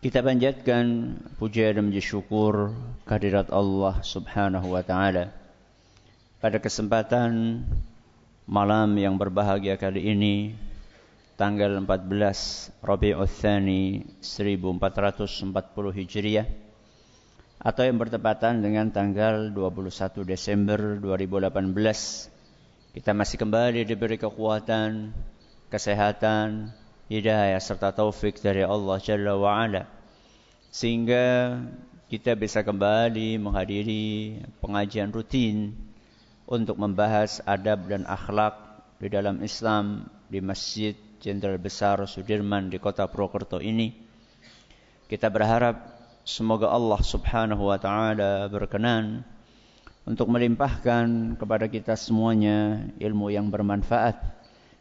Kita panjatkan puja dan puji syukur kehadirat Allah Subhanahu wa taala. Pada kesempatan malam yang berbahagia kali ini tanggal 14 Rabiul Tsani 1440 Hijriah atau yang bertepatan dengan tanggal 21 Desember 2018 kita masih kembali diberi kekuatan, kesehatan, hidayah serta taufik dari Allah Jalla wa Ala sehingga kita bisa kembali menghadiri pengajian rutin untuk membahas adab dan akhlak di dalam Islam di Masjid Jenderal Besar Sudirman di Kota Purwokerto ini. Kita berharap semoga Allah Subhanahu wa taala berkenan untuk melimpahkan kepada kita semuanya ilmu yang bermanfaat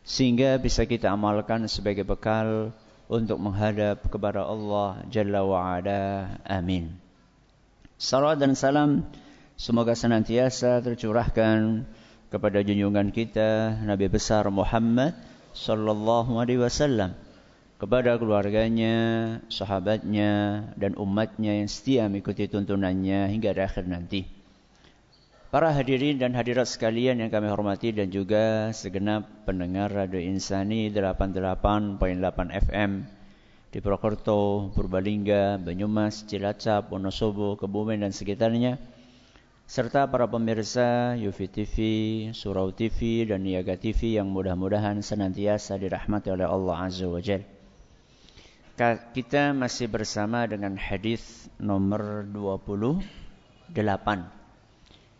sehingga bisa kita amalkan sebagai bekal untuk menghadap kepada Allah Jalla wa Ala. Amin. Salam dan salam semoga senantiasa tercurahkan kepada junjungan kita Nabi besar Muhammad sallallahu alaihi wasallam kepada keluarganya, sahabatnya dan umatnya yang setia mengikuti tuntunannya hingga akhir nanti. Para hadirin dan hadirat sekalian yang kami hormati dan juga segenap pendengar Radio Insani 88.8 FM di Purwokerto, Purbalingga, Banyumas, Cilacap, Wonosobo, Kebumen dan sekitarnya serta para pemirsa Yufi TV, Surau TV dan Niaga TV yang mudah-mudahan senantiasa dirahmati oleh Allah Azza wa Jalla. Kita masih bersama dengan hadis nomor 28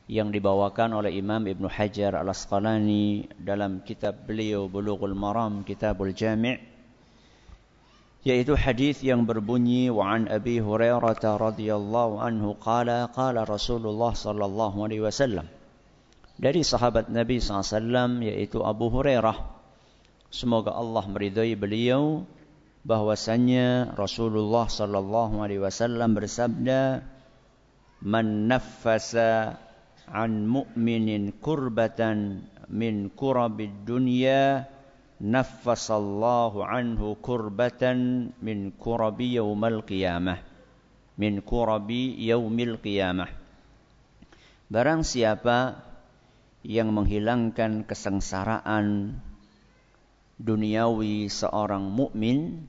yang dibawakan oleh Imam Ibn Hajar Al-Asqalani dalam kitab beliau Bulughul Maram Kitabul Jami' yaitu hadis yang berbunyi wa an Abi Hurairah radhiyallahu anhu qala qala Rasulullah sallallahu alaihi wasallam. Dari sahabat Nabi SAW yaitu Abu Hurairah semoga Allah meridai beliau bahwasanya Rasulullah sallallahu alaihi wasallam bersabda man naffasa an mu'minin kurbatan min kurabid dunya الله anhu kurbatan min kurabi يوم qiyamah min kurabi يوم qiyamah. Barang siapa yang menghilangkan kesengsaraan duniawi seorang mukmin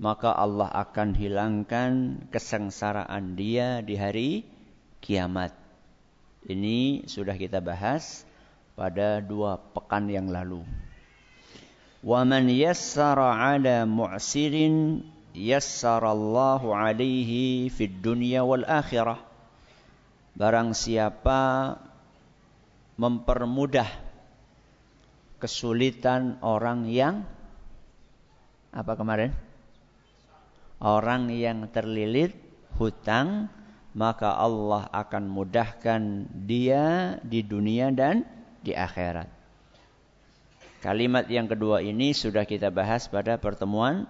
maka Allah akan hilangkan kesengsaraan dia di hari kiamat. Ini sudah kita bahas pada dua pekan yang lalu. Wa man yassara ala mu'sirin yassarallahu alaihi fid dunya wal akhirah. Barang siapa mempermudah kesulitan orang yang apa kemarin? Orang yang terlilit hutang maka Allah akan mudahkan dia di dunia dan di akhirat. Kalimat yang kedua ini sudah kita bahas pada pertemuan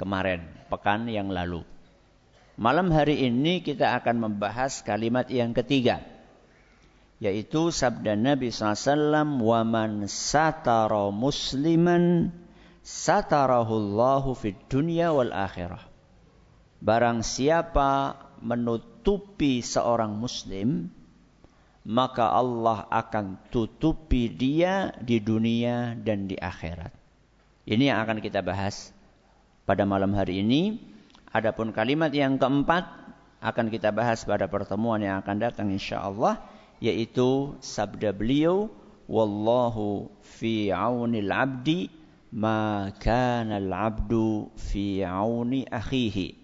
kemarin, pekan yang lalu. Malam hari ini kita akan membahas kalimat yang ketiga, yaitu sabda Nabi SAW, "Waman satara musliman satarahullahu fid dunya wal akhirah." Barang siapa menutupi seorang muslim, maka Allah akan tutupi dia di dunia dan di akhirat. Ini yang akan kita bahas pada malam hari ini. Adapun kalimat yang keempat akan kita bahas pada pertemuan yang akan datang insyaallah yaitu sabda beliau wallahu fi aunil abdi ma kana al abdu fi auni akhihi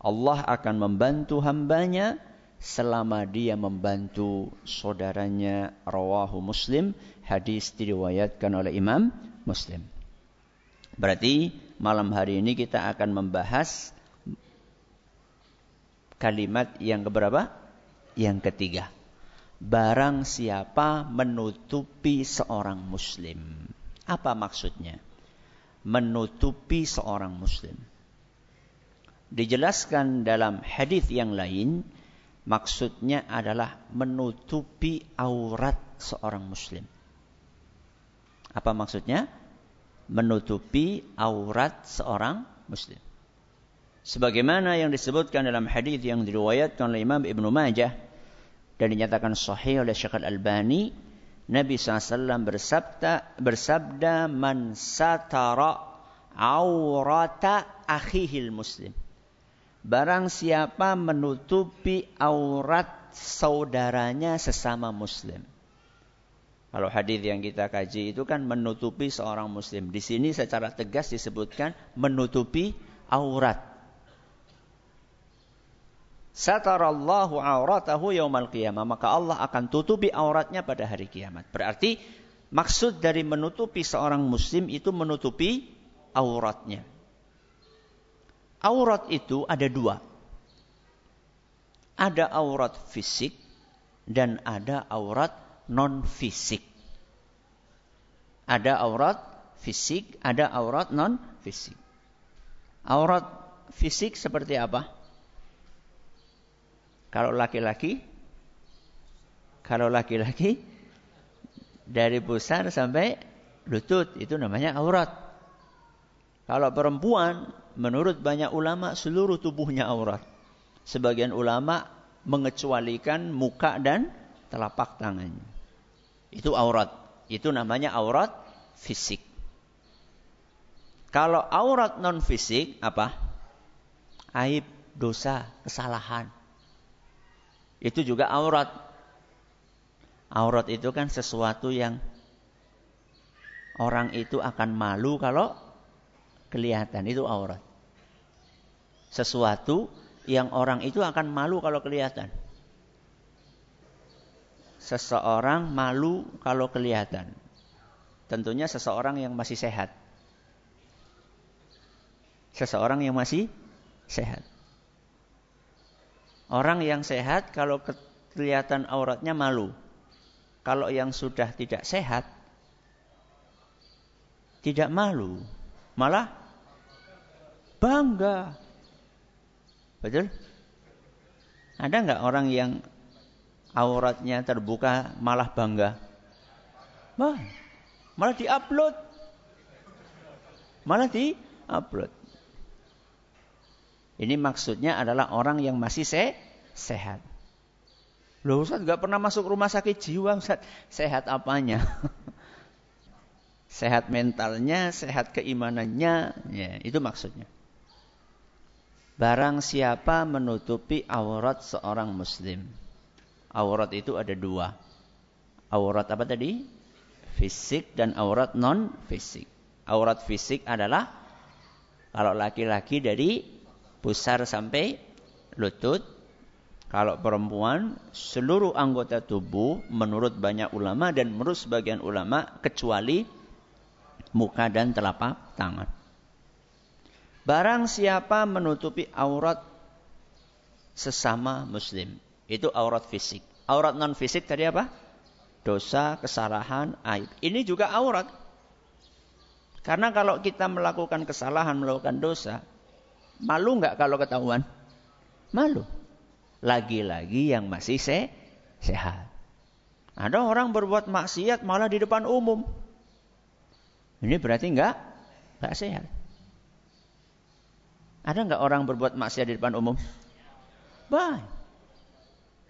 Allah akan membantu hambanya selama dia membantu saudaranya rawahu muslim hadis diriwayatkan oleh Imam Muslim berarti malam hari ini kita akan membahas kalimat yang keberapa yang ketiga. Barang siapa menutupi seorang muslim. Apa maksudnya? Menutupi seorang muslim. Dijelaskan dalam hadis yang lain, maksudnya adalah menutupi aurat seorang muslim. Apa maksudnya? Menutupi aurat seorang muslim. Sebagaimana yang disebutkan dalam hadis yang diriwayatkan oleh Imam Ibnu Majah dan dinyatakan sahih oleh Syekh Al-Albani, Nabi SAW bersabda, bersabda man satara aurata akhihil muslim. Barang siapa menutupi aurat saudaranya sesama muslim. Kalau hadis yang kita kaji itu kan menutupi seorang muslim. Di sini secara tegas disebutkan menutupi aurat. Satarallahu auratahu yaumal qiyamah. Maka Allah akan tutupi auratnya pada hari kiamat. Berarti maksud dari menutupi seorang muslim itu menutupi auratnya. Aurat itu ada dua. Ada aurat fisik dan ada aurat non fisik. Ada aurat fisik, ada aurat non fisik. Aurat fisik seperti apa? Kalau laki-laki, kalau laki-laki dari pusar sampai lutut itu namanya aurat. Kalau perempuan menurut banyak ulama seluruh tubuhnya aurat. Sebagian ulama mengecualikan muka dan telapak tangannya. Itu aurat. Itu namanya aurat fisik. Kalau aurat non fisik apa? Aib, dosa, kesalahan. Itu juga aurat. Aurat itu kan sesuatu yang orang itu akan malu kalau kelihatan itu aurat. Sesuatu yang orang itu akan malu kalau kelihatan. Seseorang malu kalau kelihatan. Tentunya seseorang yang masih sehat. Seseorang yang masih sehat. Orang yang sehat kalau kelihatan auratnya malu. Kalau yang sudah tidak sehat, tidak malu. Malah bangga. Betul? Ada nggak orang yang auratnya terbuka malah bangga? Bah, malah diupload. Malah diupload. Ini maksudnya adalah orang yang masih se sehat. Loh Ustaz nggak pernah masuk rumah sakit jiwa Ustaz. Sehat apanya? sehat mentalnya, sehat keimanannya, ya, itu maksudnya. Barang siapa menutupi aurat seorang muslim. Aurat itu ada dua. Aurat apa tadi? Fisik dan aurat non fisik. Aurat fisik adalah kalau laki-laki dari pusar sampai lutut. Kalau perempuan seluruh anggota tubuh menurut banyak ulama dan menurut sebagian ulama kecuali muka dan telapak tangan. Barang siapa menutupi aurat sesama muslim. Itu aurat fisik. Aurat non fisik tadi apa? Dosa, kesalahan, aib. Ini juga aurat. Karena kalau kita melakukan kesalahan, melakukan dosa, malu nggak kalau ketahuan? Malu. Lagi-lagi yang masih se sehat. Ada orang berbuat maksiat malah di depan umum. Ini berarti nggak nggak sehat. Ada nggak orang berbuat maksiat di depan umum? Baik.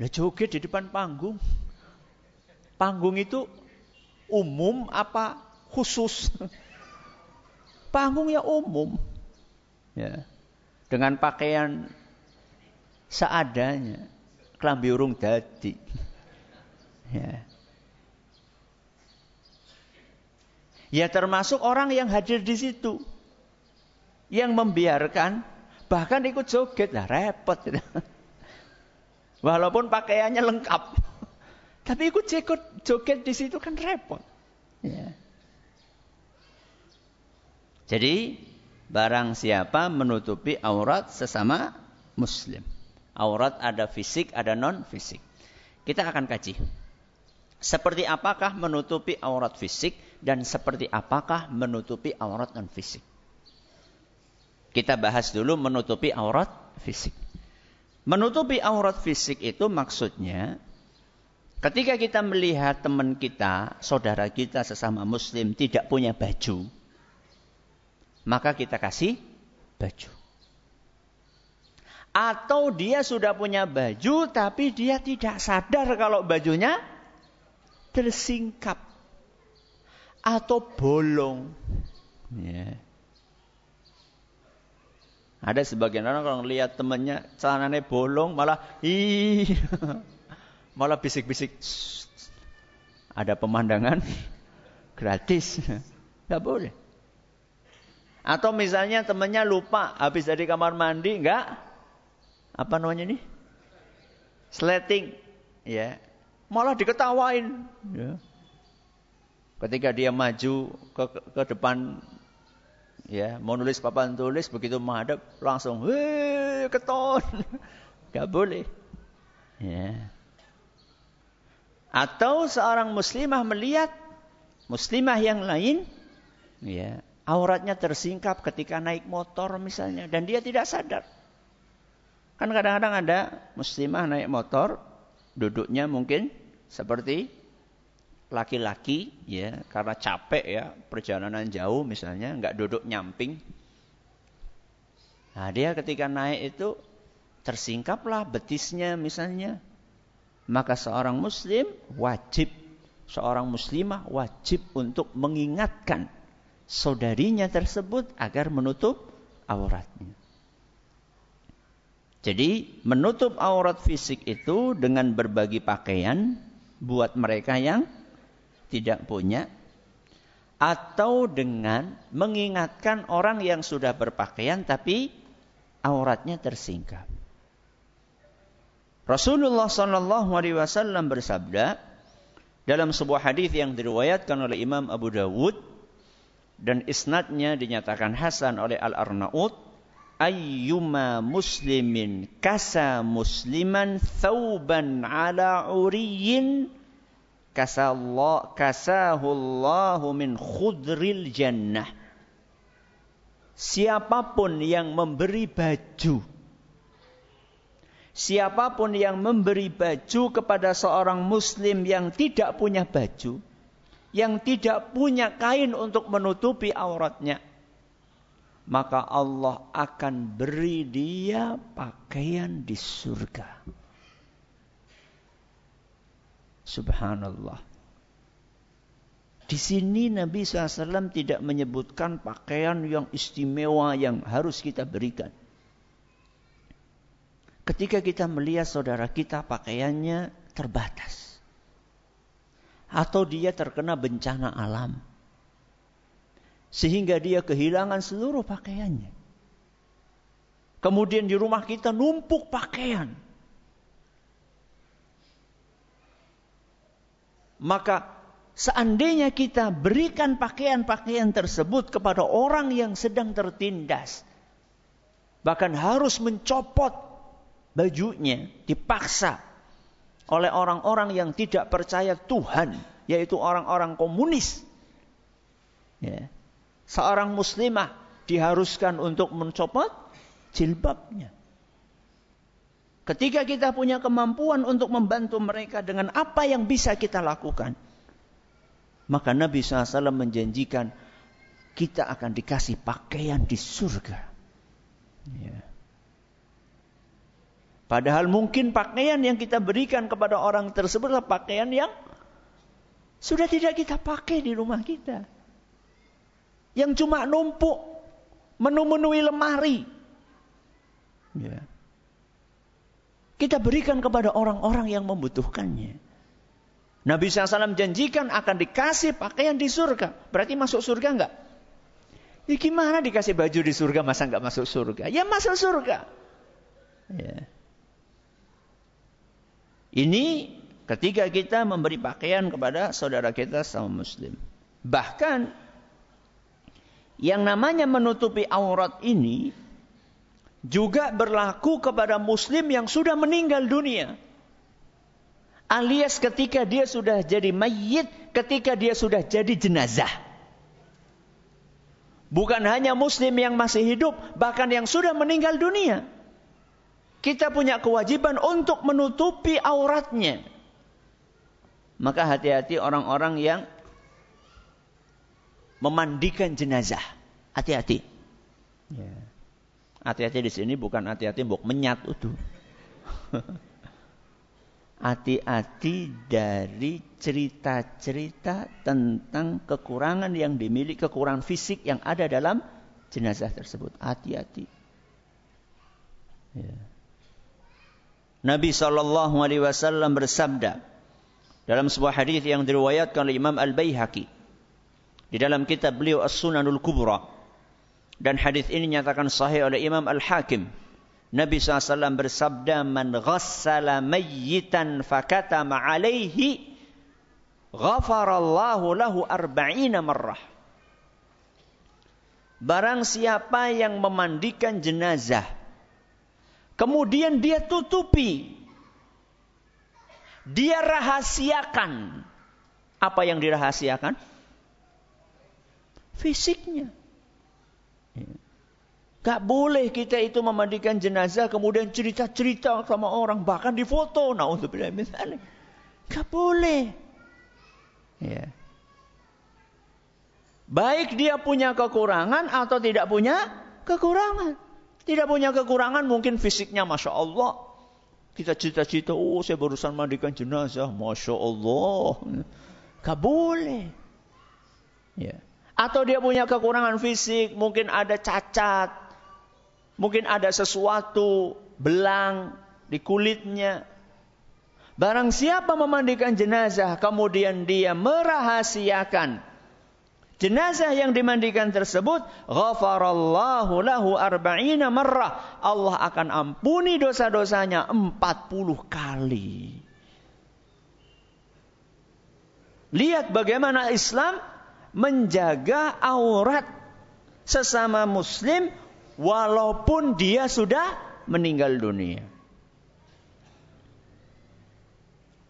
Lah joget di depan panggung. Panggung itu umum apa khusus? Panggung ya umum. Ya. Dengan pakaian seadanya. Kelambi urung dadi. Ya. Ya termasuk orang yang hadir di situ yang membiarkan bahkan ikut joget lah repot walaupun pakaiannya lengkap tapi ikut joget joget di situ kan repot ya. jadi barang siapa menutupi aurat sesama muslim aurat ada fisik ada non fisik Kita akan kaji. Seperti apakah menutupi aurat fisik dan seperti apakah menutupi aurat non fisik. Kita bahas dulu menutupi aurat fisik. Menutupi aurat fisik itu maksudnya ketika kita melihat teman kita, saudara kita sesama muslim tidak punya baju, maka kita kasih baju. Atau dia sudah punya baju tapi dia tidak sadar kalau bajunya tersingkap atau bolong. Ya. Ada sebagian orang kalau lihat temannya celananya bolong malah ih malah bisik-bisik. Ada pemandangan gratis. Enggak boleh. Atau misalnya temannya lupa habis dari kamar mandi enggak apa namanya nih? Sleting. Ya malah diketawain. Ya. Ketika dia maju ke, ke depan, ya mau nulis papan tulis, begitu menghadap langsung, hei keton, gak boleh. Ya. Atau seorang muslimah melihat muslimah yang lain, ya auratnya tersingkap ketika naik motor misalnya, dan dia tidak sadar. Kan kadang-kadang ada muslimah naik motor, duduknya mungkin seperti laki-laki ya karena capek ya perjalanan jauh misalnya nggak duduk nyamping. Nah dia ketika naik itu tersingkaplah betisnya misalnya. Maka seorang muslim wajib, seorang muslimah wajib untuk mengingatkan saudarinya tersebut agar menutup auratnya. Jadi menutup aurat fisik itu dengan berbagi pakaian buat mereka yang tidak punya atau dengan mengingatkan orang yang sudah berpakaian tapi auratnya tersingkap. Rasulullah Shallallahu Alaihi Wasallam bersabda dalam sebuah hadis yang diriwayatkan oleh Imam Abu Dawud dan isnadnya dinyatakan hasan oleh Al Arnaud ayyuma muslimin kasa musliman thauban ala uriyin min khudril jannah siapa pun yang memberi baju siapa pun yang memberi baju kepada seorang muslim yang tidak punya baju yang tidak punya kain untuk menutupi auratnya maka Allah akan beri dia pakaian di surga. Subhanallah. Di sini Nabi SAW tidak menyebutkan pakaian yang istimewa yang harus kita berikan. Ketika kita melihat saudara kita pakaiannya terbatas. Atau dia terkena bencana alam sehingga dia kehilangan seluruh pakaiannya. Kemudian di rumah kita numpuk pakaian. Maka seandainya kita berikan pakaian-pakaian tersebut kepada orang yang sedang tertindas. Bahkan harus mencopot bajunya dipaksa oleh orang-orang yang tidak percaya Tuhan. Yaitu orang-orang komunis. Ya seorang muslimah diharuskan untuk mencopot jilbabnya. Ketika kita punya kemampuan untuk membantu mereka dengan apa yang bisa kita lakukan. Maka Nabi SAW menjanjikan kita akan dikasih pakaian di surga. Ya. Padahal mungkin pakaian yang kita berikan kepada orang tersebut adalah pakaian yang sudah tidak kita pakai di rumah kita yang cuma numpuk menu-menui lemari. Ya. Kita berikan kepada orang-orang yang membutuhkannya. Nabi SAW janjikan akan dikasih pakaian di surga. Berarti masuk surga enggak? Ya gimana dikasih baju di surga masa enggak masuk surga? Ya masuk surga. Ya. Ini ketika kita memberi pakaian kepada saudara kita sama muslim. Bahkan yang namanya menutupi aurat ini juga berlaku kepada muslim yang sudah meninggal dunia. alias ketika dia sudah jadi mayit, ketika dia sudah jadi jenazah. Bukan hanya muslim yang masih hidup, bahkan yang sudah meninggal dunia. Kita punya kewajiban untuk menutupi auratnya. Maka hati-hati orang-orang yang memandikan jenazah. Hati-hati. Ya. Hati-hati di sini bukan hati-hati buk menyat itu. hati-hati dari cerita-cerita tentang kekurangan yang dimiliki, kekurangan fisik yang ada dalam jenazah tersebut. Hati-hati. Ya. Nabi Shallallahu Alaihi Wasallam bersabda dalam sebuah hadis yang diriwayatkan oleh Imam Al Baihaqi di dalam kitab beliau As Sunanul Kubra dan hadis ini nyatakan sahih oleh Imam Al Hakim Nabi SAW bersabda, Man ghassala mayyitan fakatama alaihi, ghafarallahu lahu arba'ina marrah. Barang siapa yang memandikan jenazah, kemudian dia tutupi, dia rahasiakan. Apa yang dirahasiakan? Fisiknya. Ya. Gak boleh kita itu memandikan jenazah kemudian cerita-cerita sama orang bahkan di foto. Nah untuk misalnya, gak boleh. Ya. Baik dia punya kekurangan atau tidak punya kekurangan. Tidak punya kekurangan mungkin fisiknya masya Allah. Kita cerita-cerita, oh saya barusan mandikan jenazah, masya Allah. Gak boleh. Ya. Atau dia punya kekurangan fisik, mungkin ada cacat, Mungkin ada sesuatu belang di kulitnya. Barang siapa memandikan jenazah kemudian dia merahasiakan jenazah yang dimandikan tersebut, ghafarallahu lahu arba'ina marrah. Allah akan ampuni dosa-dosanya 40 kali. Lihat bagaimana Islam menjaga aurat sesama muslim walaupun dia sudah meninggal dunia.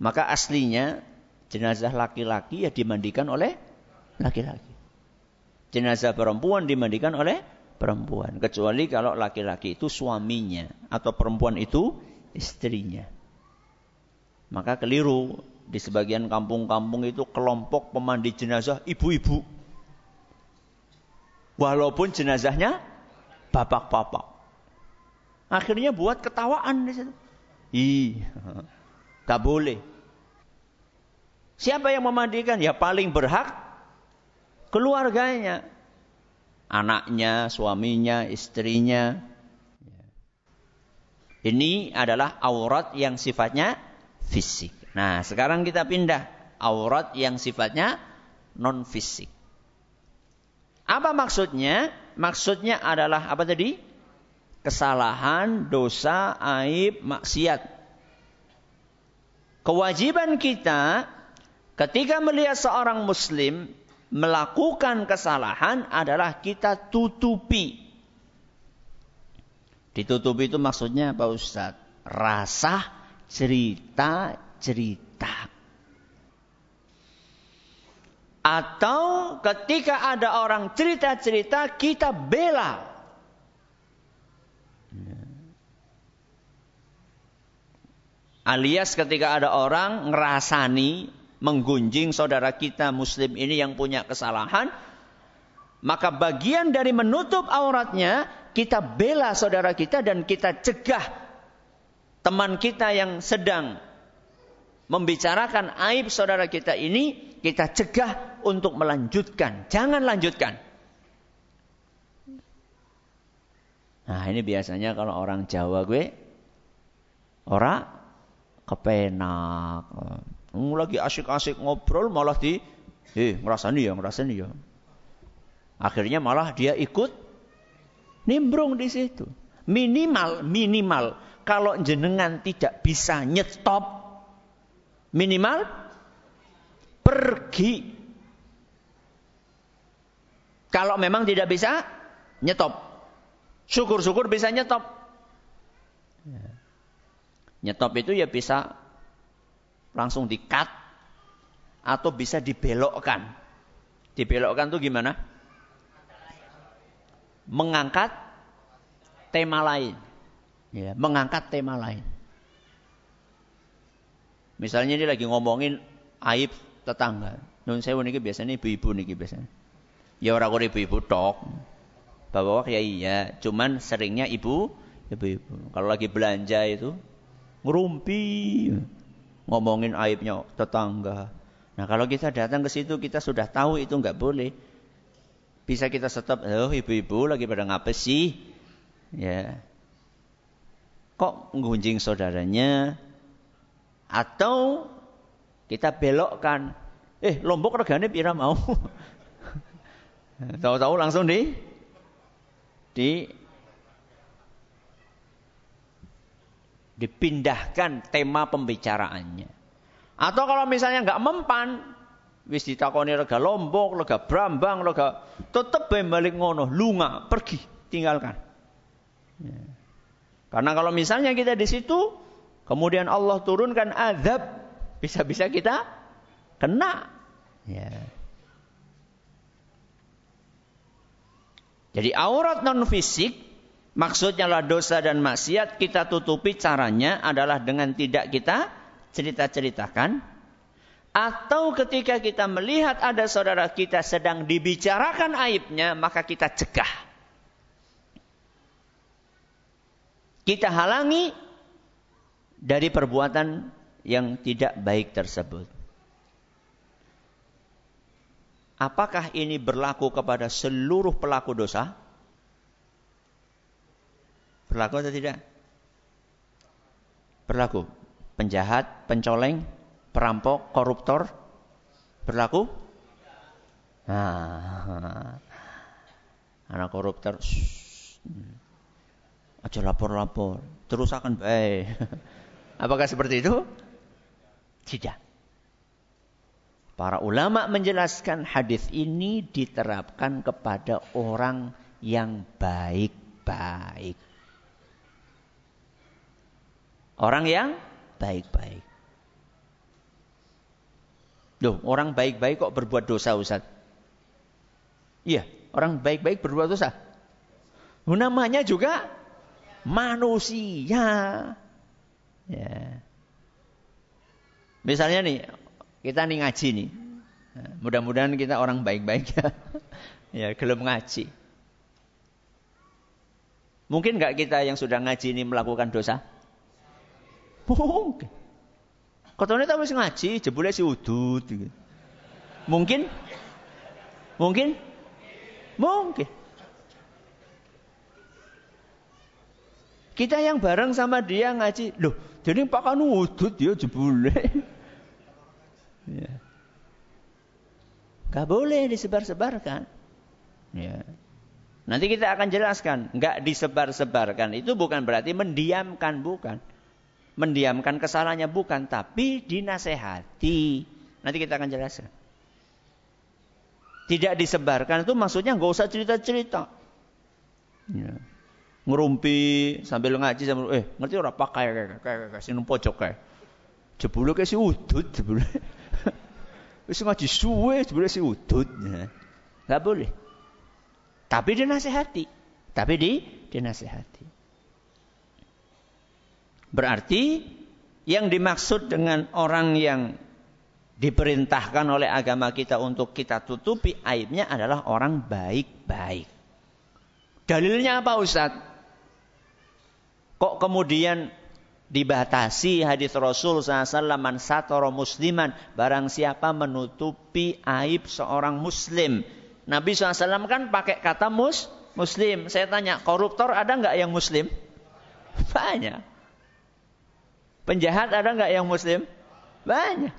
Maka aslinya jenazah laki-laki ya dimandikan oleh laki-laki. Jenazah perempuan dimandikan oleh perempuan. Kecuali kalau laki-laki itu suaminya atau perempuan itu istrinya. Maka keliru di sebagian kampung-kampung itu kelompok pemandi jenazah ibu-ibu. Walaupun jenazahnya bapak-bapak. Akhirnya buat ketawaan di situ. Ih, gak boleh. Siapa yang memandikan? Ya paling berhak keluarganya. Anaknya, suaminya, istrinya. Ini adalah aurat yang sifatnya fisik. Nah, sekarang kita pindah. Aurat yang sifatnya non fisik. Apa maksudnya? Maksudnya adalah apa tadi? Kesalahan, dosa, aib, maksiat. Kewajiban kita ketika melihat seorang muslim melakukan kesalahan adalah kita tutupi. Ditutupi itu maksudnya apa Ustaz? Rasa cerita-cerita. Atau ketika ada orang cerita-cerita kita bela. Alias ketika ada orang ngerasani, menggunjing saudara kita muslim ini yang punya kesalahan, maka bagian dari menutup auratnya, kita bela saudara kita dan kita cegah teman kita yang sedang membicarakan aib saudara kita ini, kita cegah untuk melanjutkan. Jangan lanjutkan. Nah ini biasanya kalau orang Jawa gue, orang kepenak. Hmm, lagi asik-asik ngobrol malah di, eh ngerasani ya, ngerasani ya. Akhirnya malah dia ikut nimbrung di situ. Minimal, minimal. Kalau jenengan tidak bisa nyetop, minimal pergi kalau memang tidak bisa, nyetop. Syukur-syukur bisa nyetop. Nyetop itu ya bisa langsung di-cut atau bisa dibelokkan. Dibelokkan tuh gimana? Mengangkat tema lain. Ya, mengangkat tema lain. Misalnya ini lagi ngomongin aib tetangga. Nun sewu niki biasanya ibu-ibu niki biasanya. Ya orang kok ibu-ibu tok. Bapak ya iya, cuman seringnya ibu ibu-ibu. Kalau lagi belanja itu ngerumpi ngomongin aibnya tetangga. Nah, kalau kita datang ke situ kita sudah tahu itu nggak boleh. Bisa kita stop, oh ibu-ibu lagi pada ngapa sih? Ya. Kok ngunjing saudaranya? Atau kita belokkan. Eh, Lombok regane pira mau? Tahu-tahu langsung di di dipindahkan tema pembicaraannya. Atau kalau misalnya nggak mempan, wis ditakoni rega Lombok, rega Brambang, rega tetep balik ngono, lunga, pergi, tinggalkan. Ya. Karena kalau misalnya kita di situ, Kemudian Allah turunkan azab, bisa-bisa kita kena. Ya. Jadi aurat non fisik maksudnya lah dosa dan maksiat kita tutupi caranya adalah dengan tidak kita cerita-ceritakan atau ketika kita melihat ada saudara kita sedang dibicarakan aibnya maka kita cegah. Kita halangi dari perbuatan yang tidak baik tersebut. Apakah ini berlaku kepada seluruh pelaku dosa? Berlaku atau tidak? Berlaku. Penjahat, pencoleng, perampok, koruptor. Berlaku? Nah, anak koruptor. Aja lapor-lapor. Terus akan baik. Apakah seperti itu? Tidak. Para ulama menjelaskan hadis ini diterapkan kepada orang yang baik-baik. Orang yang baik-baik. Loh, orang baik-baik kok berbuat dosa, Ustaz? Iya, orang baik-baik berbuat dosa. Namanya juga manusia. Ya. Misalnya nih, kita nih ngaji nih. Nah, mudah-mudahan kita orang baik-baik ya. ya, gelem ngaji. Mungkin nggak kita yang sudah ngaji ini melakukan dosa? Mungkin. Kotone tahu wis ngaji, jebule si udut. Mungkin? Mungkin? Mungkin. Kita yang bareng sama dia ngaji, loh, jadi Pak Kanu udut ya jebule. ya. Gak boleh disebar-sebarkan. Ya. Nanti kita akan jelaskan, nggak disebar-sebarkan itu bukan berarti mendiamkan, bukan. Mendiamkan kesalahannya bukan, tapi dinasehati. Nanti kita akan jelaskan. Tidak disebarkan itu maksudnya nggak usah cerita-cerita. Ya ngerumpi sambil ngaji sambil eh ngerti ora pakai kayak kayak kayak sing pojok kayak jebule kayak si udut jebule. Wis ngaji suwe jebule si udut nggak boleh. Tapi dinasehati. Tapi di dinasehati. Berarti yang dimaksud dengan orang yang diperintahkan oleh agama kita untuk kita tutupi aibnya adalah orang baik-baik. Dalilnya apa Ustadz? Kok kemudian dibatasi hadis Rasul SAW man satoro musliman barang siapa menutupi aib seorang muslim. Nabi SAW kan pakai kata mus muslim. Saya tanya koruptor ada nggak yang muslim? Banyak. Penjahat ada nggak yang muslim? Banyak.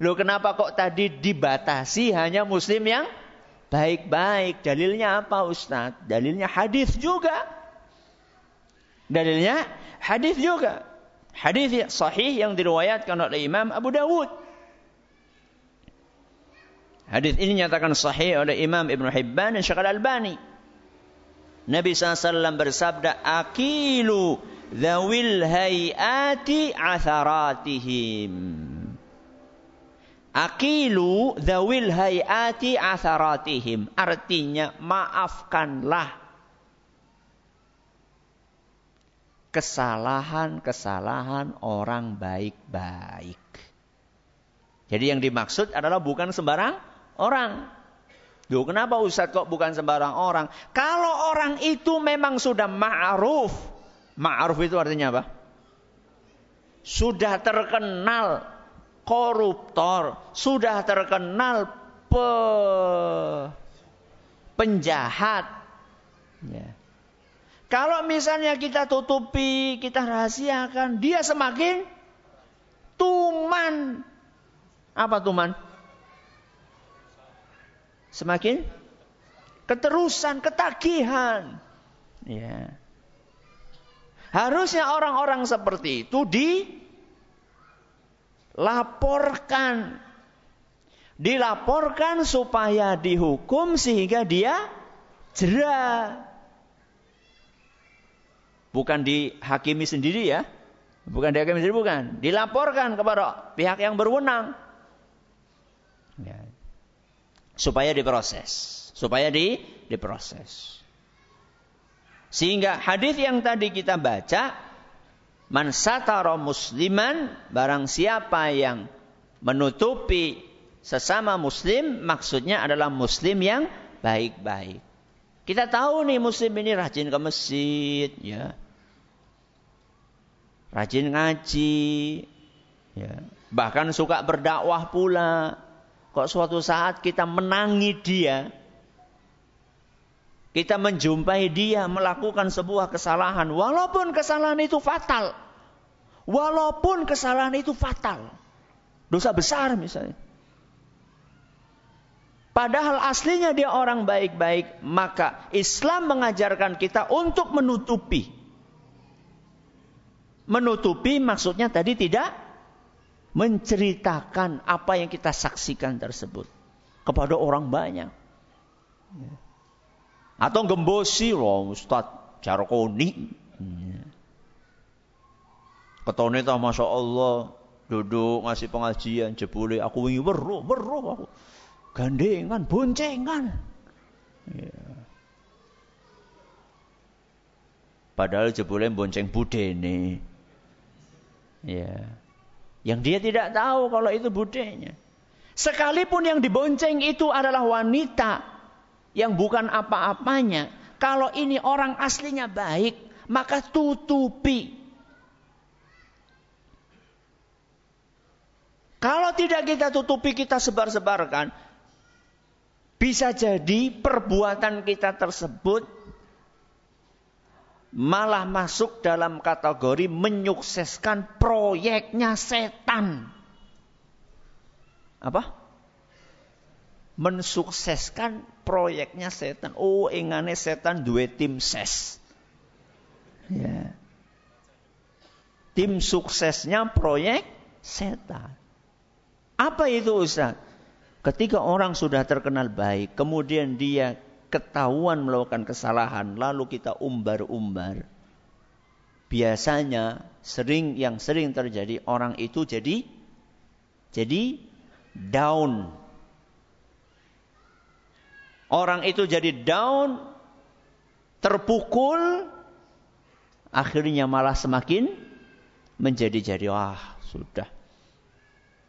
Loh kenapa kok tadi dibatasi hanya muslim yang baik-baik? Dalilnya apa Ustadz? Dalilnya hadis juga. Dalilnya hadis juga. Hadis sahih yang diriwayatkan oleh Imam Abu Dawud. Hadis ini nyatakan sahih oleh Imam Ibn Hibban dan Syekh Al-Albani. Nabi SAW bersabda, Akilu dhawil hayati atharatihim. Akilu dawil hayati atharatihim. Artinya maafkanlah kesalahan-kesalahan orang baik-baik. Jadi yang dimaksud adalah bukan sembarang orang. Duh, kenapa Ustaz kok bukan sembarang orang? Kalau orang itu memang sudah ma'ruf. Ma'ruf itu artinya apa? Sudah terkenal koruptor, sudah terkenal pe penjahat. Ya. Kalau misalnya kita tutupi, kita rahasiakan, dia semakin tuman. Apa tuman? semakin keterusan, ketagihan. Ya. Harusnya orang-orang seperti itu dilaporkan. Dilaporkan supaya dihukum sehingga dia jerah. Bukan dihakimi sendiri ya. Bukan dihakimi sendiri, bukan. Dilaporkan kepada pihak yang berwenang. Ya supaya diproses, supaya di diproses. Sehingga hadis yang tadi kita baca, man satara musliman, barang siapa yang menutupi sesama muslim, maksudnya adalah muslim yang baik-baik. Kita tahu nih muslim ini rajin ke masjid, ya. Rajin ngaji, ya. Bahkan suka berdakwah pula. Kok suatu saat kita menangi dia, kita menjumpai dia melakukan sebuah kesalahan, walaupun kesalahan itu fatal. Walaupun kesalahan itu fatal. Dosa besar misalnya. Padahal aslinya dia orang baik-baik, maka Islam mengajarkan kita untuk menutupi. Menutupi maksudnya tadi tidak menceritakan apa yang kita saksikan tersebut kepada orang banyak. Atau gembosi loh Ustaz Jarkoni. Ketone ta Masya Allah duduk ngasih pengajian jebule aku ingin weruh weruh aku gandengan boncengan ya. padahal jebule bonceng budene ya yang dia tidak tahu kalau itu budenya. Sekalipun yang dibonceng itu adalah wanita yang bukan apa-apanya. Kalau ini orang aslinya baik, maka tutupi. Kalau tidak kita tutupi, kita sebar-sebarkan. Bisa jadi perbuatan kita tersebut malah masuk dalam kategori menyukseskan proyeknya setan. Apa? Mensukseskan proyeknya setan. Oh, ingane setan dua tim ses. Ya. Tim suksesnya proyek setan. Apa itu Ustaz? Ketika orang sudah terkenal baik, kemudian dia ketahuan melakukan kesalahan lalu kita umbar-umbar. Biasanya sering yang sering terjadi orang itu jadi jadi down. Orang itu jadi down, terpukul, akhirnya malah semakin menjadi-jadi wah sudah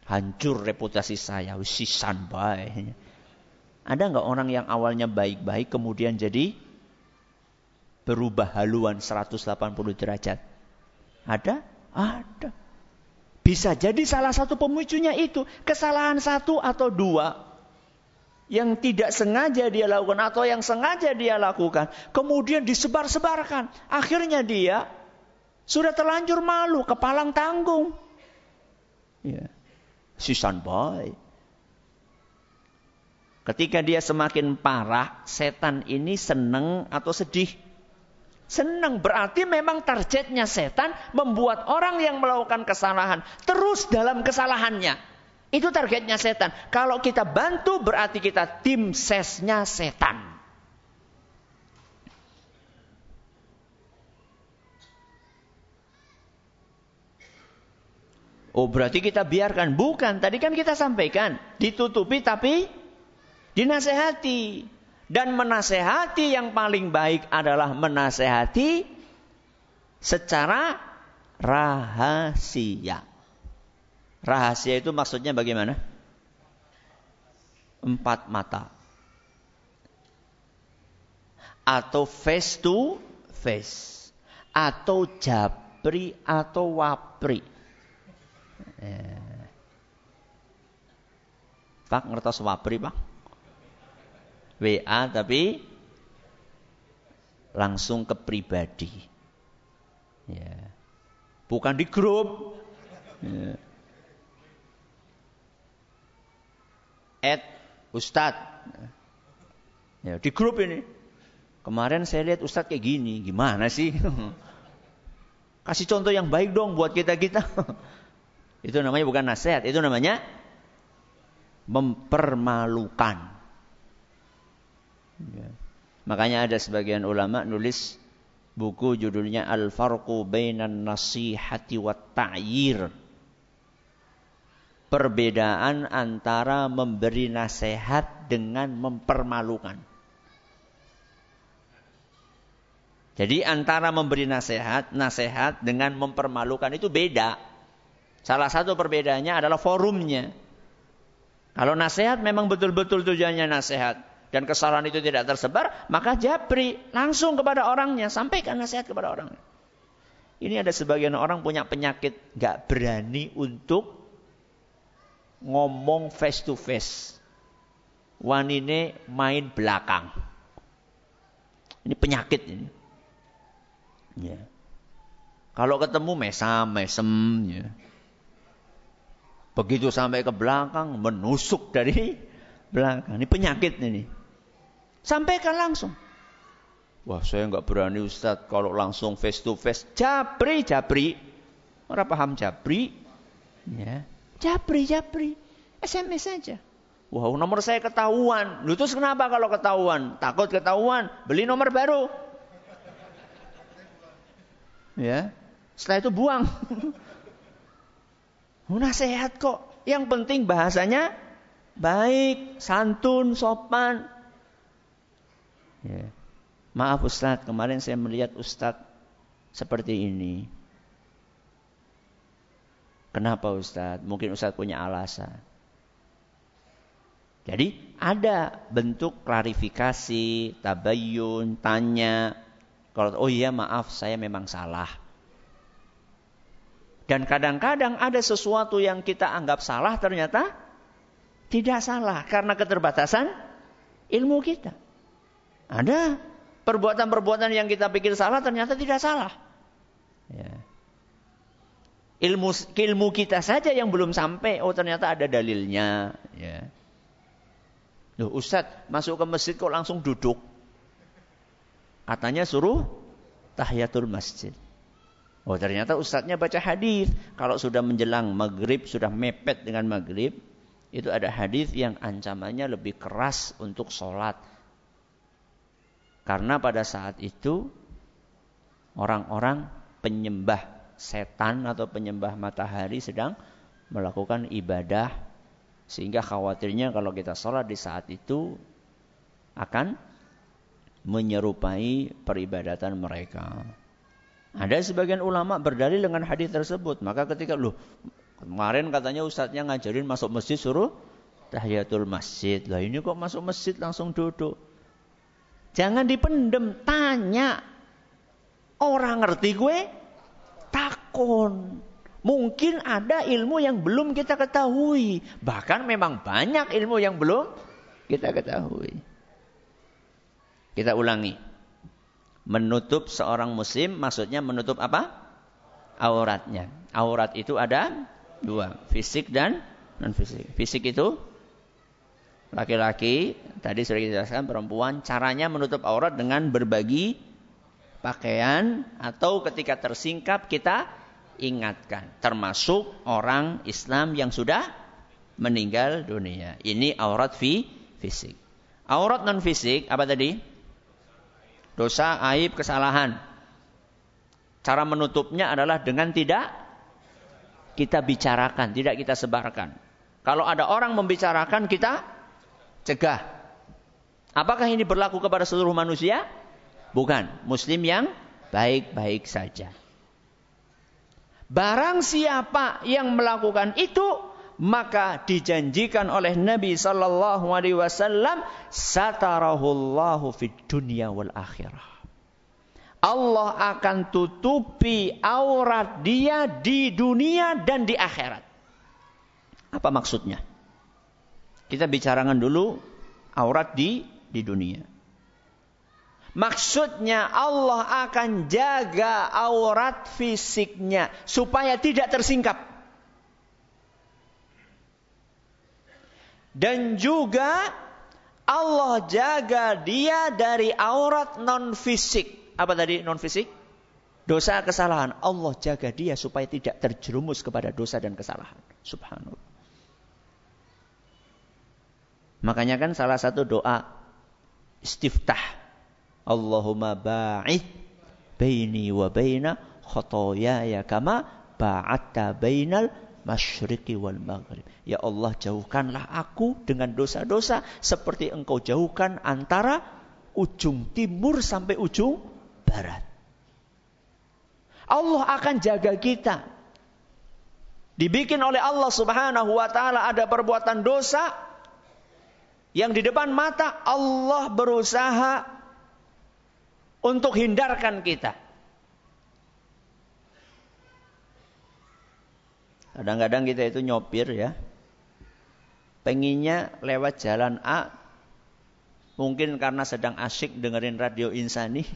hancur reputasi saya sisan baik ada nggak orang yang awalnya baik-baik kemudian jadi berubah haluan 180 derajat? Ada? Ada. Bisa jadi salah satu pemicunya itu kesalahan satu atau dua yang tidak sengaja dia lakukan atau yang sengaja dia lakukan, kemudian disebar-sebarkan. Akhirnya dia sudah terlanjur malu, kepalang tanggung. Ya. Sisan baik. Ketika dia semakin parah, setan ini senang atau sedih? Senang berarti memang targetnya setan membuat orang yang melakukan kesalahan terus dalam kesalahannya. Itu targetnya setan. Kalau kita bantu berarti kita tim sesnya setan. Oh berarti kita biarkan. Bukan, tadi kan kita sampaikan. Ditutupi tapi dinasehati. Dan menasehati yang paling baik adalah menasehati secara rahasia. Rahasia itu maksudnya bagaimana? Empat mata. Atau face to face. Atau japri atau wapri. Eh. Pak ngertos wapri pak? WA tapi langsung ke pribadi. Ya. Bukan di grup. Ya. At Ustadz. Ya, di grup ini. Kemarin saya lihat Ustadz kayak gini. Gimana sih? Kasih contoh yang baik dong buat kita-kita. Itu namanya bukan nasihat, itu namanya mempermalukan. Ya. Makanya ada sebagian ulama nulis buku judulnya Al-Farqu Bainan Nasihati wa Ta'yir. Perbedaan antara memberi nasihat dengan mempermalukan. Jadi antara memberi nasihat, nasihat dengan mempermalukan itu beda. Salah satu perbedaannya adalah forumnya. Kalau nasihat memang betul-betul tujuannya nasihat dan kesalahan itu tidak tersebar, maka japri langsung kepada orangnya, sampaikan nasihat kepada orangnya. Ini ada sebagian orang punya penyakit gak berani untuk ngomong face to face. Wanine main belakang. Ini penyakit ini. Ya. Kalau ketemu mesam, mesem, ya. Begitu sampai ke belakang, menusuk dari belakang. Ini penyakit ini. Sampaikan langsung. Wah saya nggak berani Ustadz kalau langsung face to face. Japri, japri. Orang paham japri? Ya. Japri, japri. SMS saja. Wah nomor saya ketahuan. Lu terus kenapa kalau ketahuan? Takut ketahuan. Beli nomor baru. Ya. Setelah itu buang. Nasihat kok. Yang penting bahasanya baik, santun, sopan. Ya. Maaf Ustadz, kemarin saya melihat Ustadz seperti ini. Kenapa Ustadz? Mungkin Ustadz punya alasan. Jadi ada bentuk klarifikasi, tabayun, tanya. Kalau oh iya maaf saya memang salah. Dan kadang-kadang ada sesuatu yang kita anggap salah ternyata tidak salah karena keterbatasan ilmu kita. Ada perbuatan-perbuatan yang kita pikir salah ternyata tidak salah. Ya. Ilmu ilmu kita saja yang belum sampai, oh ternyata ada dalilnya. Ya. Loh, Ustadz masuk ke masjid kok langsung duduk? Katanya suruh tahiyatul masjid. Oh ternyata ustadznya baca hadis. Kalau sudah menjelang maghrib, sudah mepet dengan maghrib, itu ada hadis yang ancamannya lebih keras untuk sholat. Karena pada saat itu orang-orang penyembah setan atau penyembah matahari sedang melakukan ibadah sehingga khawatirnya kalau kita sholat di saat itu akan menyerupai peribadatan mereka. Ada sebagian ulama berdalil dengan hadis tersebut. Maka ketika lu kemarin katanya ustadznya ngajarin masuk masjid suruh tahiyatul masjid. Lah ini kok masuk masjid langsung duduk. Jangan dipendem, tanya. Orang ngerti gue takon. Mungkin ada ilmu yang belum kita ketahui. Bahkan memang banyak ilmu yang belum kita ketahui. Kita ulangi menutup seorang muslim maksudnya menutup apa? Auratnya. Aurat itu ada dua, fisik dan non fisik. Fisik itu laki-laki, tadi sudah kita jelaskan perempuan, caranya menutup aurat dengan berbagi pakaian atau ketika tersingkap kita ingatkan, termasuk orang Islam yang sudah meninggal dunia. Ini aurat fi fisik. Aurat non fisik apa tadi? dosa, aib, kesalahan. Cara menutupnya adalah dengan tidak kita bicarakan, tidak kita sebarkan. Kalau ada orang membicarakan, kita cegah. Apakah ini berlaku kepada seluruh manusia? Bukan. Muslim yang baik-baik saja. Barang siapa yang melakukan itu, maka dijanjikan oleh Nabi sallallahu alaihi wasallam satarahullahu fid dunya wal akhirah. Allah akan tutupi aurat dia di dunia dan di akhirat. Apa maksudnya? Kita bicarakan dulu aurat di di dunia. Maksudnya Allah akan jaga aurat fisiknya supaya tidak tersingkap. Dan juga Allah jaga dia dari aurat non fisik. Apa tadi non fisik? Dosa kesalahan. Allah jaga dia supaya tidak terjerumus kepada dosa dan kesalahan. Subhanallah. Makanya kan salah satu doa istiftah. Allahumma ba'id baini wa baina khotoyaya kama ba'atta bainal masyriqi wal maghrib. Ya Allah jauhkanlah aku dengan dosa-dosa seperti engkau jauhkan antara ujung timur sampai ujung barat. Allah akan jaga kita. Dibikin oleh Allah subhanahu wa ta'ala ada perbuatan dosa yang di depan mata Allah berusaha untuk hindarkan kita. Kadang-kadang kita itu nyopir ya. Penginnya lewat jalan A. Mungkin karena sedang asyik dengerin radio insani.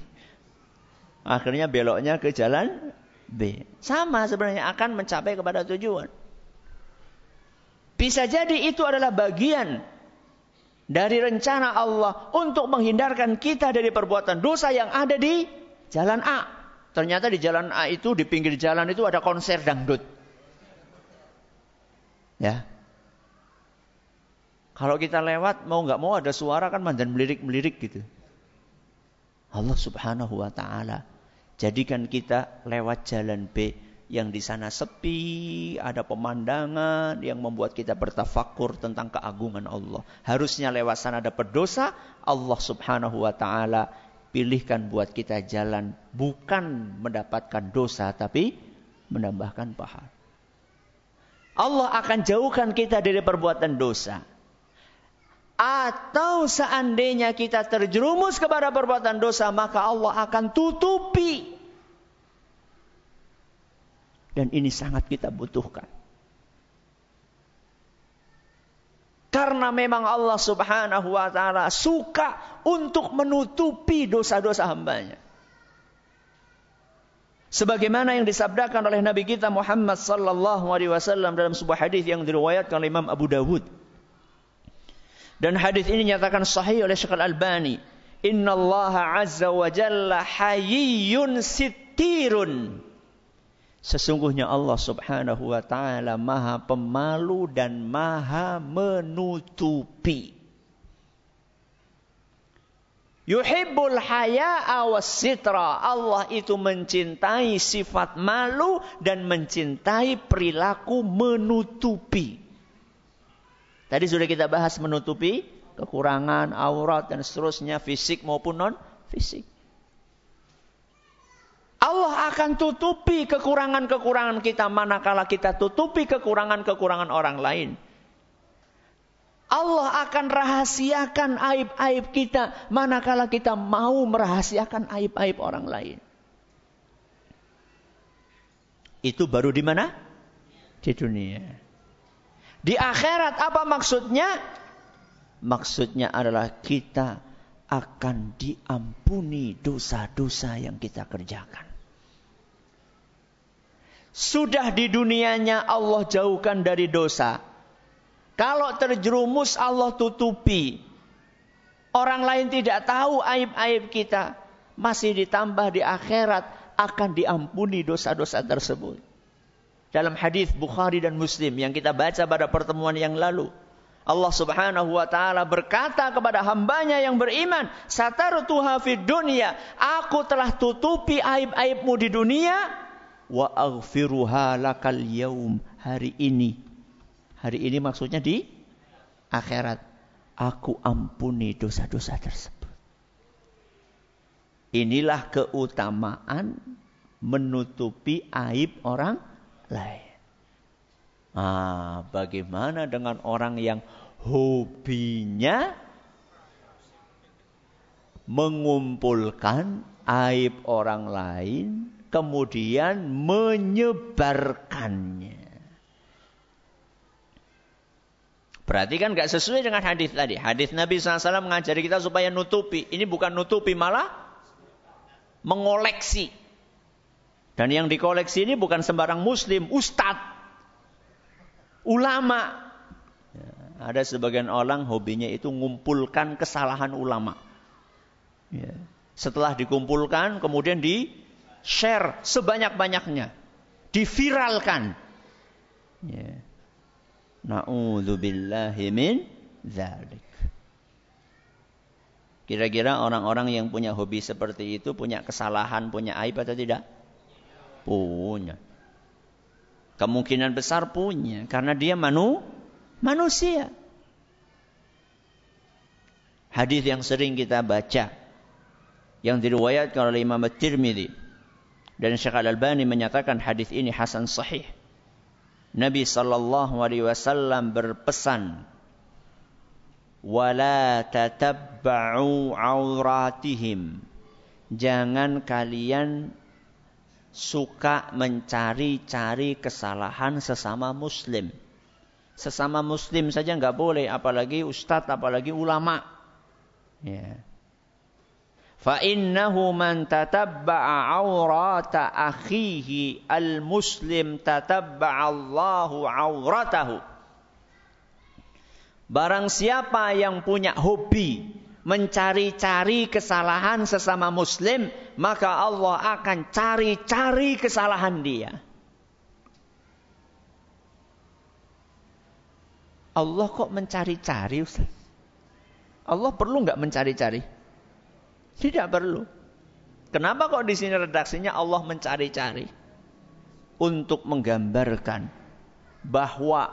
Akhirnya beloknya ke jalan B. Sama sebenarnya akan mencapai kepada tujuan. Bisa jadi itu adalah bagian dari rencana Allah untuk menghindarkan kita dari perbuatan dosa yang ada di jalan A. Ternyata di jalan A itu, di pinggir jalan itu ada konser dangdut. Ya. Kalau kita lewat mau nggak mau ada suara kan mandan melirik-melirik gitu. Allah Subhanahu wa taala jadikan kita lewat jalan B yang di sana sepi, ada pemandangan yang membuat kita bertafakur tentang keagungan Allah. Harusnya lewat sana ada berdosa, Allah Subhanahu wa taala pilihkan buat kita jalan bukan mendapatkan dosa tapi menambahkan pahala. Allah akan jauhkan kita dari perbuatan dosa. Atau seandainya kita terjerumus kepada perbuatan dosa, maka Allah akan tutupi. Dan ini sangat kita butuhkan. Karena memang Allah subhanahu wa ta'ala suka untuk menutupi dosa-dosa hambanya. Sebagaimana yang disabdakan oleh Nabi kita Muhammad sallallahu alaihi wasallam dalam sebuah hadis yang diriwayatkan oleh Imam Abu Dawud. Dan hadis ini nyatakan sahih oleh Syekh Al-Albani. Inna Allah azza wa jalla hayyun sittirun. Sesungguhnya Allah subhanahu wa ta'ala maha pemalu dan maha menutupi. Yuhibbul haya'a sitra. Allah itu mencintai sifat malu dan mencintai perilaku menutupi. Tadi sudah kita bahas menutupi kekurangan aurat dan seterusnya fisik maupun non fisik. Allah akan tutupi kekurangan-kekurangan kita manakala kita tutupi kekurangan-kekurangan orang lain. Allah akan rahasiakan aib-aib kita manakala kita mau merahasiakan aib-aib orang lain. Itu baru di mana? Di dunia. Di akhirat apa maksudnya? Maksudnya adalah kita akan diampuni dosa-dosa yang kita kerjakan. Sudah di dunianya Allah jauhkan dari dosa. Kalau terjerumus Allah tutupi. Orang lain tidak tahu aib-aib kita. Masih ditambah di akhirat akan diampuni dosa-dosa tersebut. Dalam hadis Bukhari dan Muslim yang kita baca pada pertemuan yang lalu. Allah subhanahu wa ta'ala berkata kepada hambanya yang beriman. Satartuha fid dunia. Aku telah tutupi aib-aibmu di dunia. Wa aghfiruha lakal yaum. hari ini. Hari ini maksudnya di akhirat. Aku ampuni dosa-dosa tersebut. Inilah keutamaan menutupi aib orang lain. Ah, bagaimana dengan orang yang hobinya mengumpulkan aib orang lain, kemudian menyebarkannya. Berarti kan gak sesuai dengan hadis tadi. Hadis Nabi SAW mengajari kita supaya nutupi. Ini bukan nutupi, malah mengoleksi. Dan yang dikoleksi ini bukan sembarang muslim, ustadz, ulama. Ya, ada sebagian orang hobinya itu ngumpulkan kesalahan ulama. Ya. Setelah dikumpulkan, kemudian di share sebanyak-banyaknya, diviralkan. Ya. Na'udzubillahi min dzalik. Kira-kira orang-orang yang punya hobi seperti itu punya kesalahan, punya aib atau tidak? Punya. Kemungkinan besar punya karena dia manu manusia. Hadis yang sering kita baca yang diriwayatkan oleh Imam At-Tirmidzi dan Syekh Al-Albani menyatakan hadis ini hasan sahih. Nabi sallallahu alaihi wasallam berpesan wala tatabba'u auratihim. Jangan kalian suka mencari-cari kesalahan sesama muslim. Sesama muslim saja nggak boleh apalagi ustadz apalagi ulama. Ya Fa innahu man tatabba'a awrata akhihi al-muslim tatabba'a. Barang siapa yang punya hobi mencari-cari kesalahan sesama muslim, maka Allah akan cari-cari kesalahan dia. Allah kok mencari-cari? Allah perlu nggak mencari-cari? Tidak perlu. Kenapa kok di sini redaksinya Allah mencari-cari? Untuk menggambarkan bahwa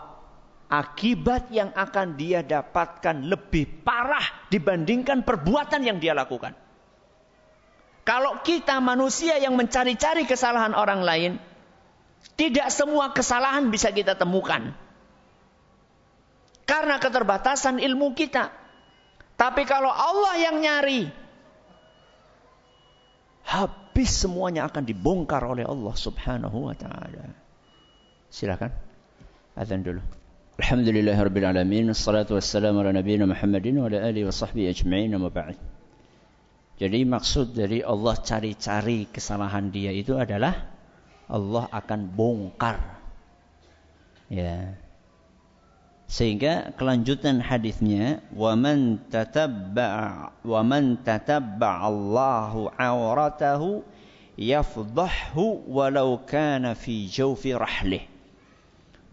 akibat yang akan dia dapatkan lebih parah dibandingkan perbuatan yang dia lakukan. Kalau kita manusia yang mencari-cari kesalahan orang lain, tidak semua kesalahan bisa kita temukan. Karena keterbatasan ilmu kita. Tapi kalau Allah yang nyari, habis semuanya akan dibongkar oleh Allah Subhanahu wa taala. Silakan. Azan dulu. Alhamdulillahirabbil alamin wassalatu wassalamu ala nabiyina Muhammadin wa ala alihi wa sahbihi ajma'in amma ba'd. Jadi maksud dari Allah cari-cari kesalahan dia itu adalah Allah akan bongkar. Ya. Sehingga kelanjutan hadisnya wa man tatabba'a wa man tatabba'a Allahu awratahu yafdahhu walau kana fi jawfi rahlih.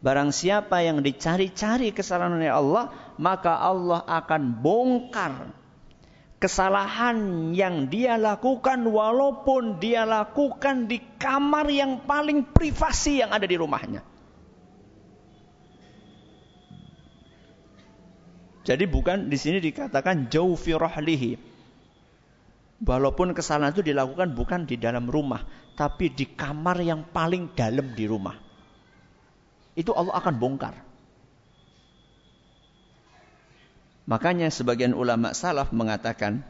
Barang siapa yang dicari-cari kesalahan oleh Allah, maka Allah akan bongkar kesalahan yang dia lakukan walaupun dia lakukan di kamar yang paling privasi yang ada di rumahnya. Jadi bukan di sini dikatakan jauh fi rahlihi. Walaupun kesalahan itu dilakukan bukan di dalam rumah, tapi di kamar yang paling dalam di rumah. Itu Allah akan bongkar. Makanya sebagian ulama salaf mengatakan,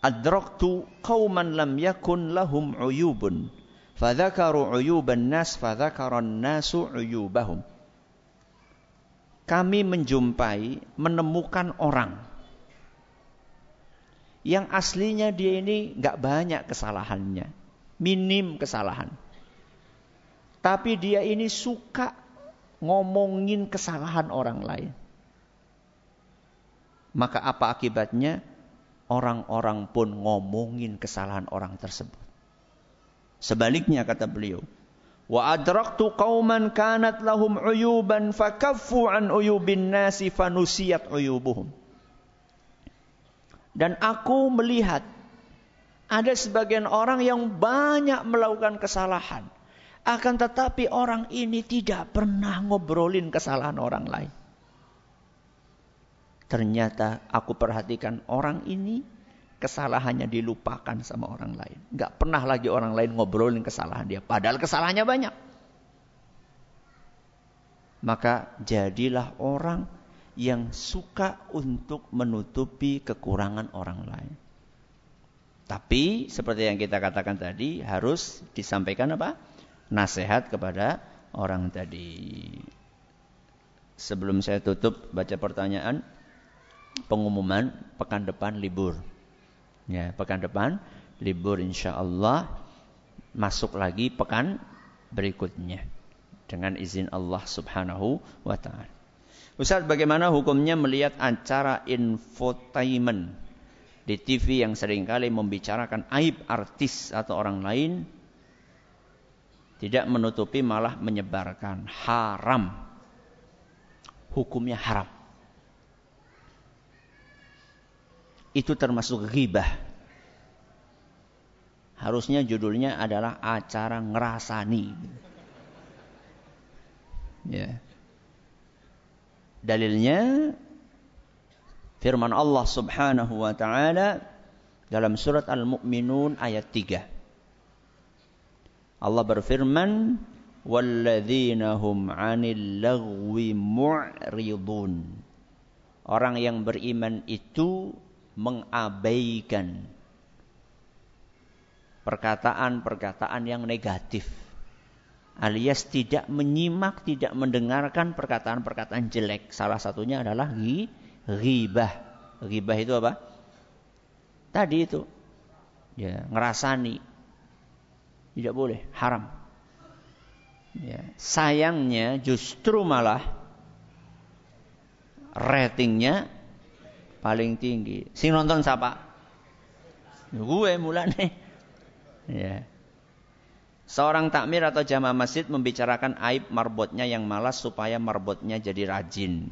Adraktu qawman lam yakun lahum uyubun. Fadhakaru uyuban nas, fadhakaran nasu uyubahum kami menjumpai, menemukan orang yang aslinya dia ini nggak banyak kesalahannya, minim kesalahan. Tapi dia ini suka ngomongin kesalahan orang lain. Maka apa akibatnya? Orang-orang pun ngomongin kesalahan orang tersebut. Sebaliknya kata beliau, Wa adraktu qauman kanat lahum uyuban fakaffu an uyubin nasi fanusiyat uyubuhum. Dan aku melihat ada sebagian orang yang banyak melakukan kesalahan. Akan tetapi orang ini tidak pernah ngobrolin kesalahan orang lain. Ternyata aku perhatikan orang ini kesalahannya dilupakan sama orang lain. Gak pernah lagi orang lain ngobrolin kesalahan dia. Padahal kesalahannya banyak. Maka jadilah orang yang suka untuk menutupi kekurangan orang lain. Tapi seperti yang kita katakan tadi harus disampaikan apa? Nasihat kepada orang tadi. Sebelum saya tutup baca pertanyaan, pengumuman pekan depan libur. Ya, pekan depan libur insya Allah masuk lagi pekan berikutnya dengan izin Allah Subhanahu wa taala. Ustaz, bagaimana hukumnya melihat acara infotainment di TV yang sering kali membicarakan aib artis atau orang lain? Tidak menutupi malah menyebarkan haram. Hukumnya haram itu termasuk ghibah harusnya judulnya adalah acara ngerasani ya dalilnya firman Allah Subhanahu wa taala dalam surat Al-Mu'minun ayat 3. Allah berfirman, "Walladzina hum 'anil lagwi mu'ridun." Orang yang beriman itu mengabaikan perkataan-perkataan yang negatif. Alias tidak menyimak, tidak mendengarkan perkataan-perkataan jelek. Salah satunya adalah ghibah. Ghibah itu apa? Tadi itu. Ya, ngerasani. Tidak boleh, haram. Ya, sayangnya justru malah ratingnya paling tinggi. Sing nonton siapa? Gue mulane. Ya. Seorang takmir atau jamaah masjid membicarakan aib marbotnya yang malas supaya marbotnya jadi rajin.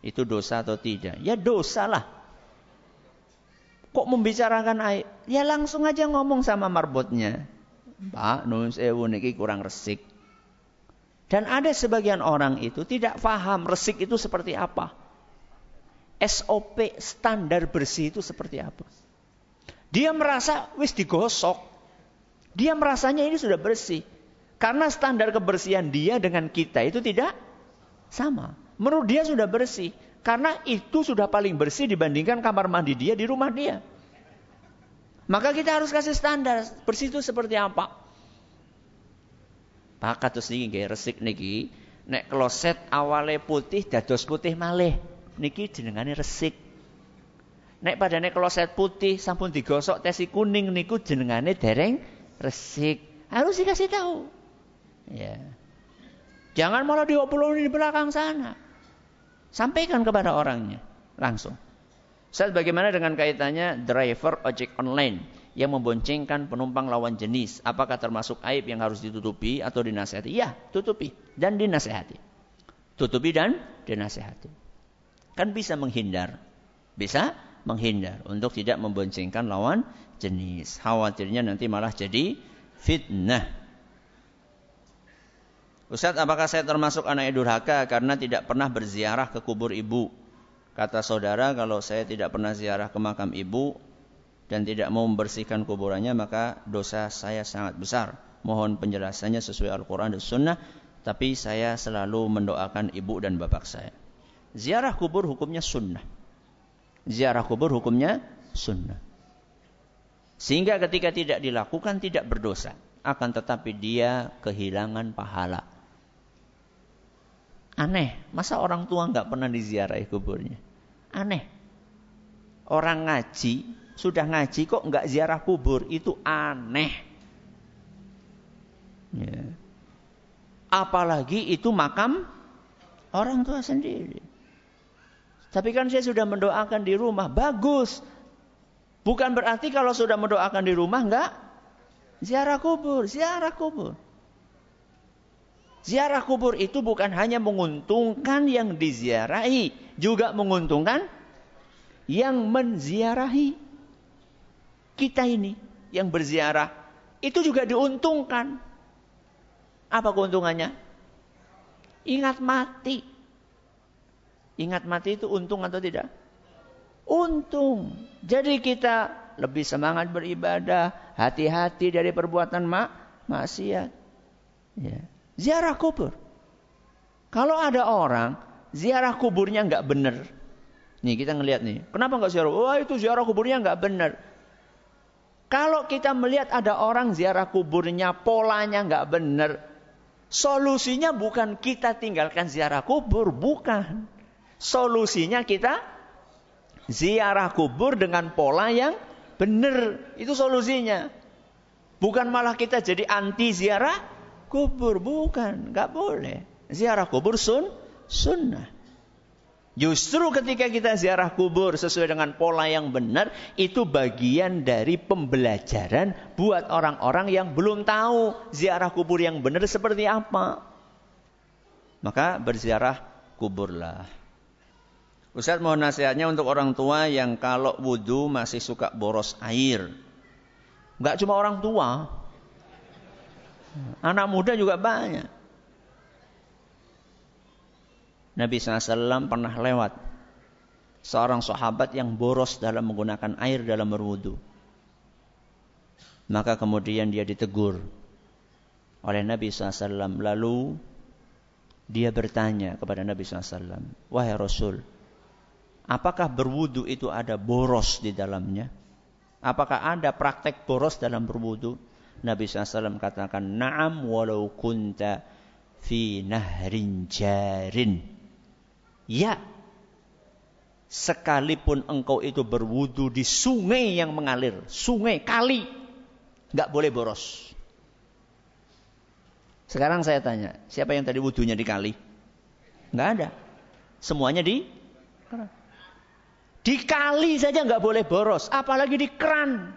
Itu dosa atau tidak? Ya dosa lah. Kok membicarakan aib? Ya langsung aja ngomong sama marbotnya. Pak, nun sewu niki kurang resik. Dan ada sebagian orang itu tidak paham resik itu seperti apa. SOP standar bersih itu seperti apa. Dia merasa wis digosok. Dia merasanya ini sudah bersih. Karena standar kebersihan dia dengan kita itu tidak sama. Menurut dia sudah bersih. Karena itu sudah paling bersih dibandingkan kamar mandi dia di rumah dia. Maka kita harus kasih standar bersih itu seperti apa. Pak kados niki nggih resik niki nek kloset awale putih dados putih malih. Niki jenengane resik. Nek padane kloset putih sampun digosok tesi kuning niku jenengane dereng resik. Harus dikasih tahu. Ya. Jangan malah diobrolin di belakang sana. Sampaikan kepada orangnya langsung. Saat bagaimana dengan kaitannya driver ojek online yang memboncengkan penumpang lawan jenis? Apakah termasuk aib yang harus ditutupi atau dinasehati? Ya, tutupi dan dinasehati. Tutupi dan dinasehati. Kan bisa menghindar. Bisa menghindar untuk tidak memboncengkan lawan jenis. Khawatirnya nanti malah jadi fitnah. Ustaz, apakah saya termasuk anak durhaka karena tidak pernah berziarah ke kubur ibu? Kata saudara, kalau saya tidak pernah ziarah ke makam ibu dan tidak mau membersihkan kuburannya, maka dosa saya sangat besar. Mohon penjelasannya sesuai Al-Quran dan Sunnah, tapi saya selalu mendoakan ibu dan bapak saya. Ziarah kubur hukumnya sunnah. Ziarah kubur hukumnya sunnah. Sehingga ketika tidak dilakukan tidak berdosa. Akan tetapi dia kehilangan pahala. Aneh, masa orang tua nggak pernah diziarahi kuburnya? Aneh. Orang ngaji, sudah ngaji kok nggak ziarah kubur, itu aneh. Ya. Apalagi itu makam orang tua sendiri. Tapi kan saya sudah mendoakan di rumah, bagus. Bukan berarti kalau sudah mendoakan di rumah nggak ziarah kubur, ziarah kubur. Ziarah kubur itu bukan hanya menguntungkan yang diziarahi, juga menguntungkan yang menziarahi. Kita ini yang berziarah itu juga diuntungkan. Apa keuntungannya? Ingat mati. Ingat mati itu untung atau tidak? Untung. Jadi kita lebih semangat beribadah, hati-hati dari perbuatan mak maksiat. Ya. Ziarah kubur. Kalau ada orang ziarah kuburnya nggak benar, nih kita ngelihat nih, kenapa nggak ziarah? Wah itu ziarah kuburnya nggak benar. Kalau kita melihat ada orang ziarah kuburnya polanya nggak benar, solusinya bukan kita tinggalkan ziarah kubur, bukan. Solusinya kita ziarah kubur dengan pola yang benar. Itu solusinya. Bukan malah kita jadi anti ziarah kubur, bukan, nggak boleh. Ziarah kubur sun, sunnah. Justru ketika kita ziarah kubur sesuai dengan pola yang benar, itu bagian dari pembelajaran buat orang-orang yang belum tahu ziarah kubur yang benar seperti apa. Maka berziarah kuburlah. Ustaz mohon nasihatnya untuk orang tua yang kalau wudhu masih suka boros air. Enggak cuma orang tua. Anak muda juga banyak. Nabi SAW pernah lewat seorang sahabat yang boros dalam menggunakan air dalam berwudu. Maka kemudian dia ditegur oleh Nabi SAW. Lalu dia bertanya kepada Nabi SAW, Wahai Rasul, apakah berwudu itu ada boros di dalamnya? Apakah ada praktek boros dalam berwudu? Nabi SAW katakan, Naam walau kunta fi nahrin jarin. Ya, sekalipun engkau itu berwudu di sungai yang mengalir, sungai, kali, nggak boleh boros. Sekarang saya tanya, siapa yang tadi wudunya di kali? Nggak ada. Semuanya di di kali saja nggak boleh boros, apalagi di keran.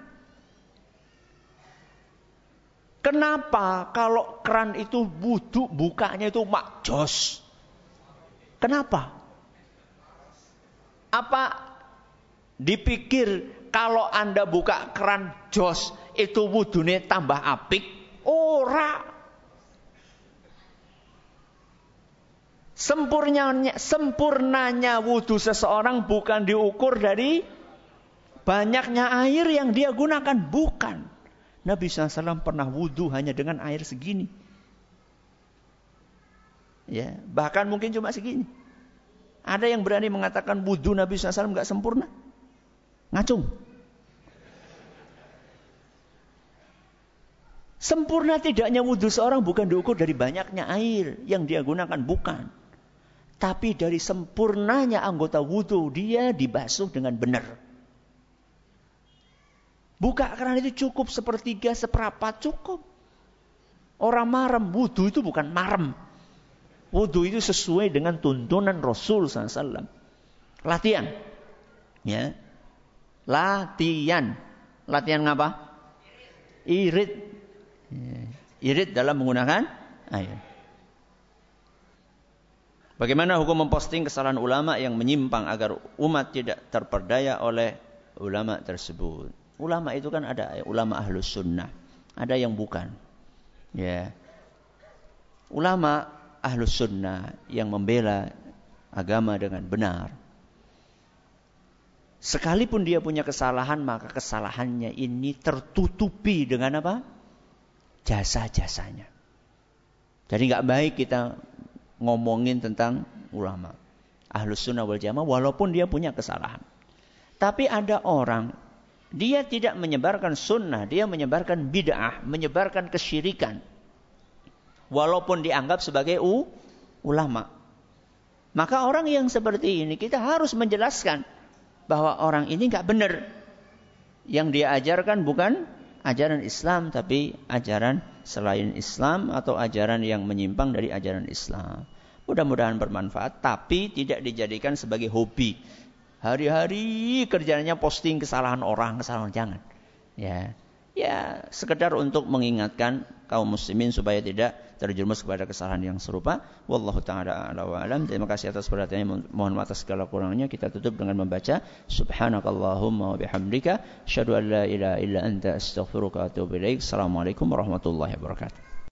Kenapa kalau keran itu wudhu bukanya itu makjos? Kenapa? Apa dipikir kalau Anda buka keran jos itu wudune tambah apik? Ora. Sempurnanya, sempurnanya wudhu seseorang bukan diukur dari banyaknya air yang dia gunakan. Bukan. Nabi SAW pernah wudhu hanya dengan air segini. Ya, bahkan mungkin cuma segini. Ada yang berani mengatakan wudhu Nabi SAW nggak sempurna? Ngacung. Sempurna tidaknya wudhu seorang bukan diukur dari banyaknya air yang dia gunakan, bukan. Tapi dari sempurnanya anggota wudhu dia dibasuh dengan benar. Buka keran itu cukup sepertiga, seperempat cukup. Orang marem, wudhu itu bukan marem. Wudhu itu sesuai dengan tuntunan Rasul SAW. Latihan. Ya. Latihan. Latihan ngapa? Irit. Irit dalam menggunakan air. Bagaimana hukum memposting kesalahan ulama yang menyimpang agar umat tidak terperdaya oleh ulama tersebut? Ulama itu kan ada ulama ahlus sunnah, ada yang bukan. Ya. Ulama ahlus sunnah yang membela agama dengan benar. Sekalipun dia punya kesalahan, maka kesalahannya ini tertutupi dengan apa? Jasa-jasanya. Jadi nggak baik kita ngomongin tentang ulama. Ahlus sunnah wal jamaah walaupun dia punya kesalahan. Tapi ada orang, dia tidak menyebarkan sunnah, dia menyebarkan bid'ah, menyebarkan kesyirikan walaupun dianggap sebagai u, ulama. Maka orang yang seperti ini kita harus menjelaskan bahwa orang ini nggak benar. Yang dia ajarkan bukan ajaran Islam tapi ajaran selain Islam atau ajaran yang menyimpang dari ajaran Islam. Mudah-mudahan bermanfaat tapi tidak dijadikan sebagai hobi. Hari-hari kerjanya posting kesalahan orang, kesalahan jangan. Ya. Ya, sekedar untuk mengingatkan kaum muslimin supaya tidak terjerumus kepada kesalahan yang serupa. Wallahu taala a'la wa alam. Terima kasih atas perhatiannya. Mohon maaf atas segala kurangnya. Kita tutup dengan membaca subhanakallahumma wa bihamdika asyhadu an la ilaha illa anta astaghfiruka wa atubu ilaik. Assalamualaikum warahmatullahi wabarakatuh.